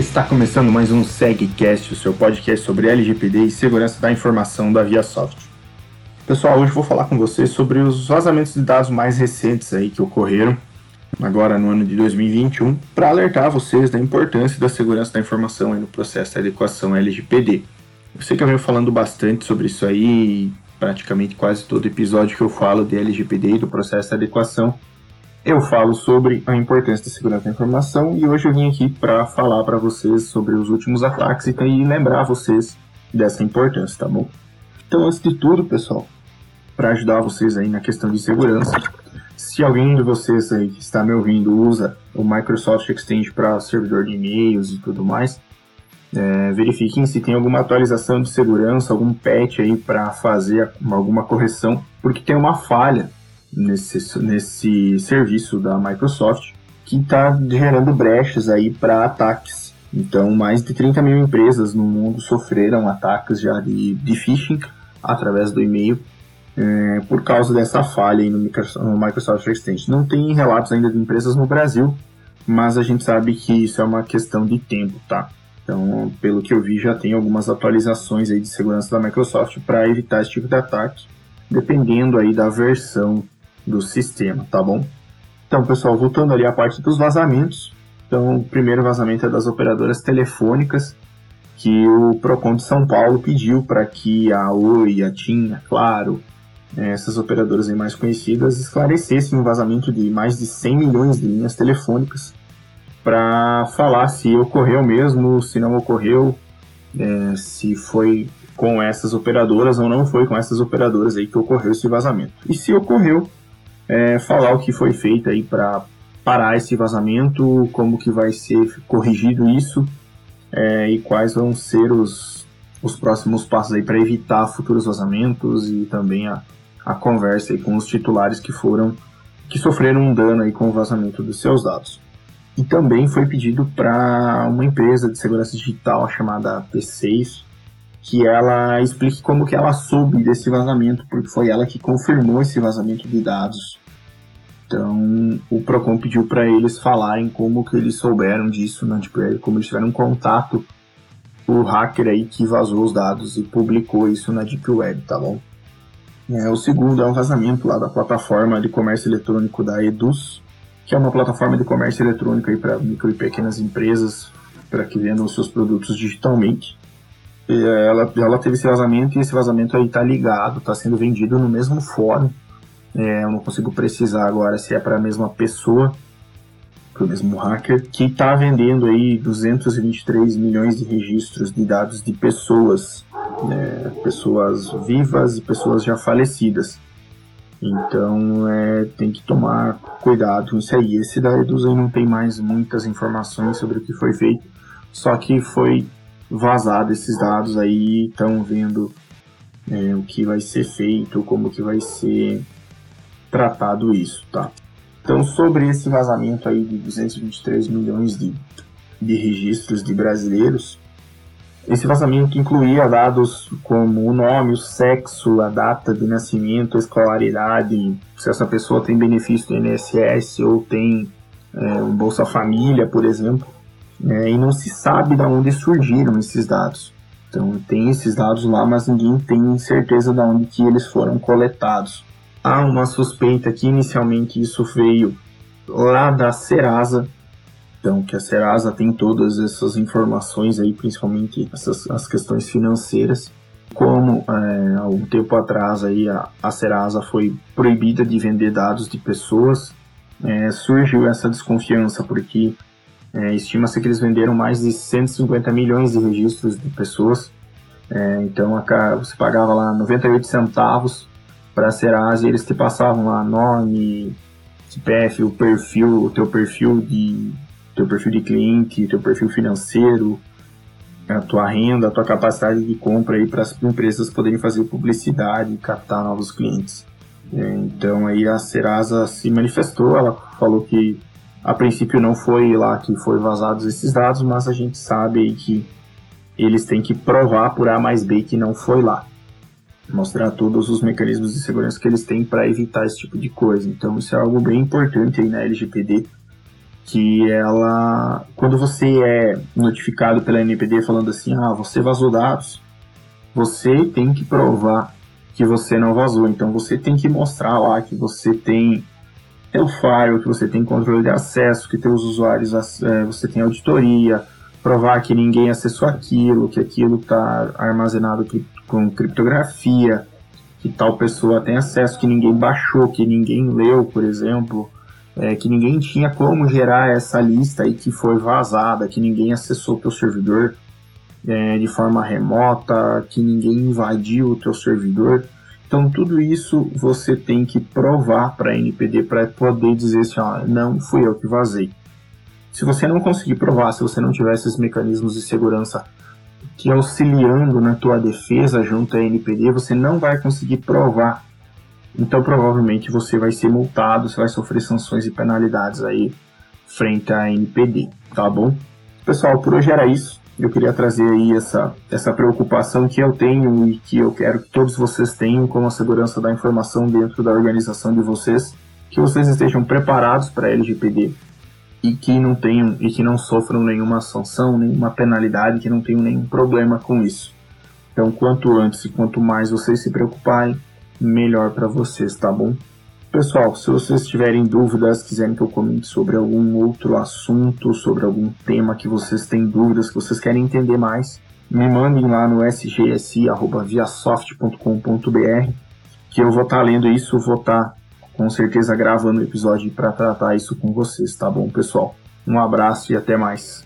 Está começando mais um SegCast, o seu podcast sobre LGPD e segurança da informação da ViaSoft. Pessoal, hoje vou falar com vocês sobre os vazamentos de dados mais recentes aí que ocorreram agora no ano de 2021, para alertar vocês da importância da segurança da informação no processo de adequação LGPD. Eu sei que eu venho falando bastante sobre isso aí, praticamente quase todo episódio que eu falo de LGPD e do processo de adequação, eu falo sobre a importância da segurança da informação e hoje eu vim aqui para falar para vocês sobre os últimos ataques e lembrar vocês dessa importância, tá bom? Então, antes de tudo, pessoal, para ajudar vocês aí na questão de segurança, se alguém de vocês aí que está me ouvindo usa o Microsoft Exchange para servidor de e-mails e tudo mais, é, verifiquem se tem alguma atualização de segurança, algum patch aí para fazer alguma correção, porque tem uma falha nesse, nesse serviço da Microsoft que está gerando brechas aí para ataques. Então, mais de 30 mil empresas no mundo sofreram ataques já de, de phishing através do e-mail é, por causa dessa falha no Microsoft Exchange. Não tem relatos ainda de empresas no Brasil, mas a gente sabe que isso é uma questão de tempo, tá? Então, pelo que eu vi, já tem algumas atualizações aí de segurança da Microsoft para evitar esse tipo de ataque, dependendo aí da versão do sistema, tá bom? Então, pessoal, voltando ali à parte dos vazamentos. Então, o primeiro vazamento é das operadoras telefônicas, que o Procon de São Paulo pediu para que a Oi, a TIM, a Claro, né, essas operadoras mais conhecidas esclarecessem o vazamento de mais de 100 milhões de linhas telefônicas para falar se ocorreu mesmo, se não ocorreu, é, se foi com essas operadoras ou não foi com essas operadoras aí que ocorreu esse vazamento. E se ocorreu, é, falar o que foi feito aí para parar esse vazamento, como que vai ser corrigido isso é, e quais vão ser os, os próximos passos aí para evitar futuros vazamentos e também a, a conversa aí com os titulares que foram que sofreram um dano aí com o vazamento dos seus dados. E também foi pedido para uma empresa de segurança digital chamada P6 que ela explique como que ela soube desse vazamento, porque foi ela que confirmou esse vazamento de dados então, o Procon pediu para eles falarem como que eles souberam disso na Deep Web, como eles tiveram contato o hacker aí que vazou os dados e publicou isso na Deep Web, tá bom? É, o segundo é um vazamento lá da plataforma de comércio eletrônico da Eduz, que é uma plataforma de comércio eletrônico para micro e pequenas empresas para que vendam seus produtos digitalmente. E ela, ela teve esse vazamento e esse vazamento aí está ligado, está sendo vendido no mesmo fórum é, eu não consigo precisar agora se é para a mesma pessoa, para o mesmo hacker, que está vendendo aí 223 milhões de registros de dados de pessoas, né, pessoas vivas e pessoas já falecidas. Então é, tem que tomar cuidado com isso aí. Esse da Eduzem não tem mais muitas informações sobre o que foi feito, só que foi vazado esses dados aí, estão vendo é, o que vai ser feito, como que vai ser tratado isso, tá? Então, sobre esse vazamento aí de 223 milhões de, de registros de brasileiros, esse vazamento incluía dados como o nome, o sexo, a data de nascimento, a escolaridade, se essa pessoa tem benefício do INSS ou tem é, Bolsa Família, por exemplo, é, e não se sabe de onde surgiram esses dados. Então, tem esses dados lá, mas ninguém tem certeza de onde que eles foram coletados há uma suspeita que inicialmente isso veio lá da Serasa, então que a Serasa tem todas essas informações aí, principalmente essas as questões financeiras. Como é, há um tempo atrás aí a, a Serasa foi proibida de vender dados de pessoas, é, surgiu essa desconfiança porque é, estima-se que eles venderam mais de 150 milhões de registros de pessoas. É, então a, você pagava lá 98 centavos para Serasa, eles te passavam lá nome, CPF, o perfil, o teu perfil de teu perfil de cliente, teu perfil financeiro, a tua renda, a tua capacidade de compra aí para as empresas poderem fazer publicidade e captar novos clientes. É, então aí a Serasa se manifestou, ela falou que a princípio não foi lá que foi vazados esses dados, mas a gente sabe aí que eles têm que provar por A mais B que não foi lá mostrar todos os mecanismos de segurança que eles têm para evitar esse tipo de coisa. Então isso é algo bem importante aí na LGPD, que ela, quando você é notificado pela NPD falando assim, ah, você vazou dados, você tem que provar que você não vazou. Então você tem que mostrar lá que você tem o file, que você tem controle de acesso, que teus usuários, é, você tem auditoria, provar que ninguém acessou aquilo, que aquilo está armazenado com criptografia, que tal pessoa tem acesso, que ninguém baixou, que ninguém leu, por exemplo é, que ninguém tinha como gerar essa lista e que foi vazada, que ninguém acessou o teu servidor é, de forma remota, que ninguém invadiu o teu servidor. Então tudo isso você tem que provar para a NPD para poder dizer assim, ó, não fui eu que vazei. Se você não conseguir provar, se você não tiver esses mecanismos de segurança que auxiliando na tua defesa junto à NPD, você não vai conseguir provar então provavelmente você vai ser multado, você vai sofrer sanções e penalidades aí frente à NPD, tá bom? Pessoal, por hoje era isso. Eu queria trazer aí essa, essa preocupação que eu tenho e que eu quero que todos vocês tenham com a segurança da informação dentro da organização de vocês, que vocês estejam preparados para a LGPD e que não tenham e que não sofram nenhuma sanção, nenhuma penalidade, que não tenham nenhum problema com isso. Então, quanto antes e quanto mais vocês se preocuparem, melhor para vocês, tá bom? Pessoal, se vocês tiverem dúvidas, quiserem que eu comente sobre algum outro assunto, sobre algum tema que vocês têm dúvidas, que vocês querem entender mais, me mandem lá no sgsi.viasoft.com.br que eu vou estar tá lendo isso, vou estar tá, com certeza gravando o episódio para tratar isso com vocês, tá bom, pessoal? Um abraço e até mais.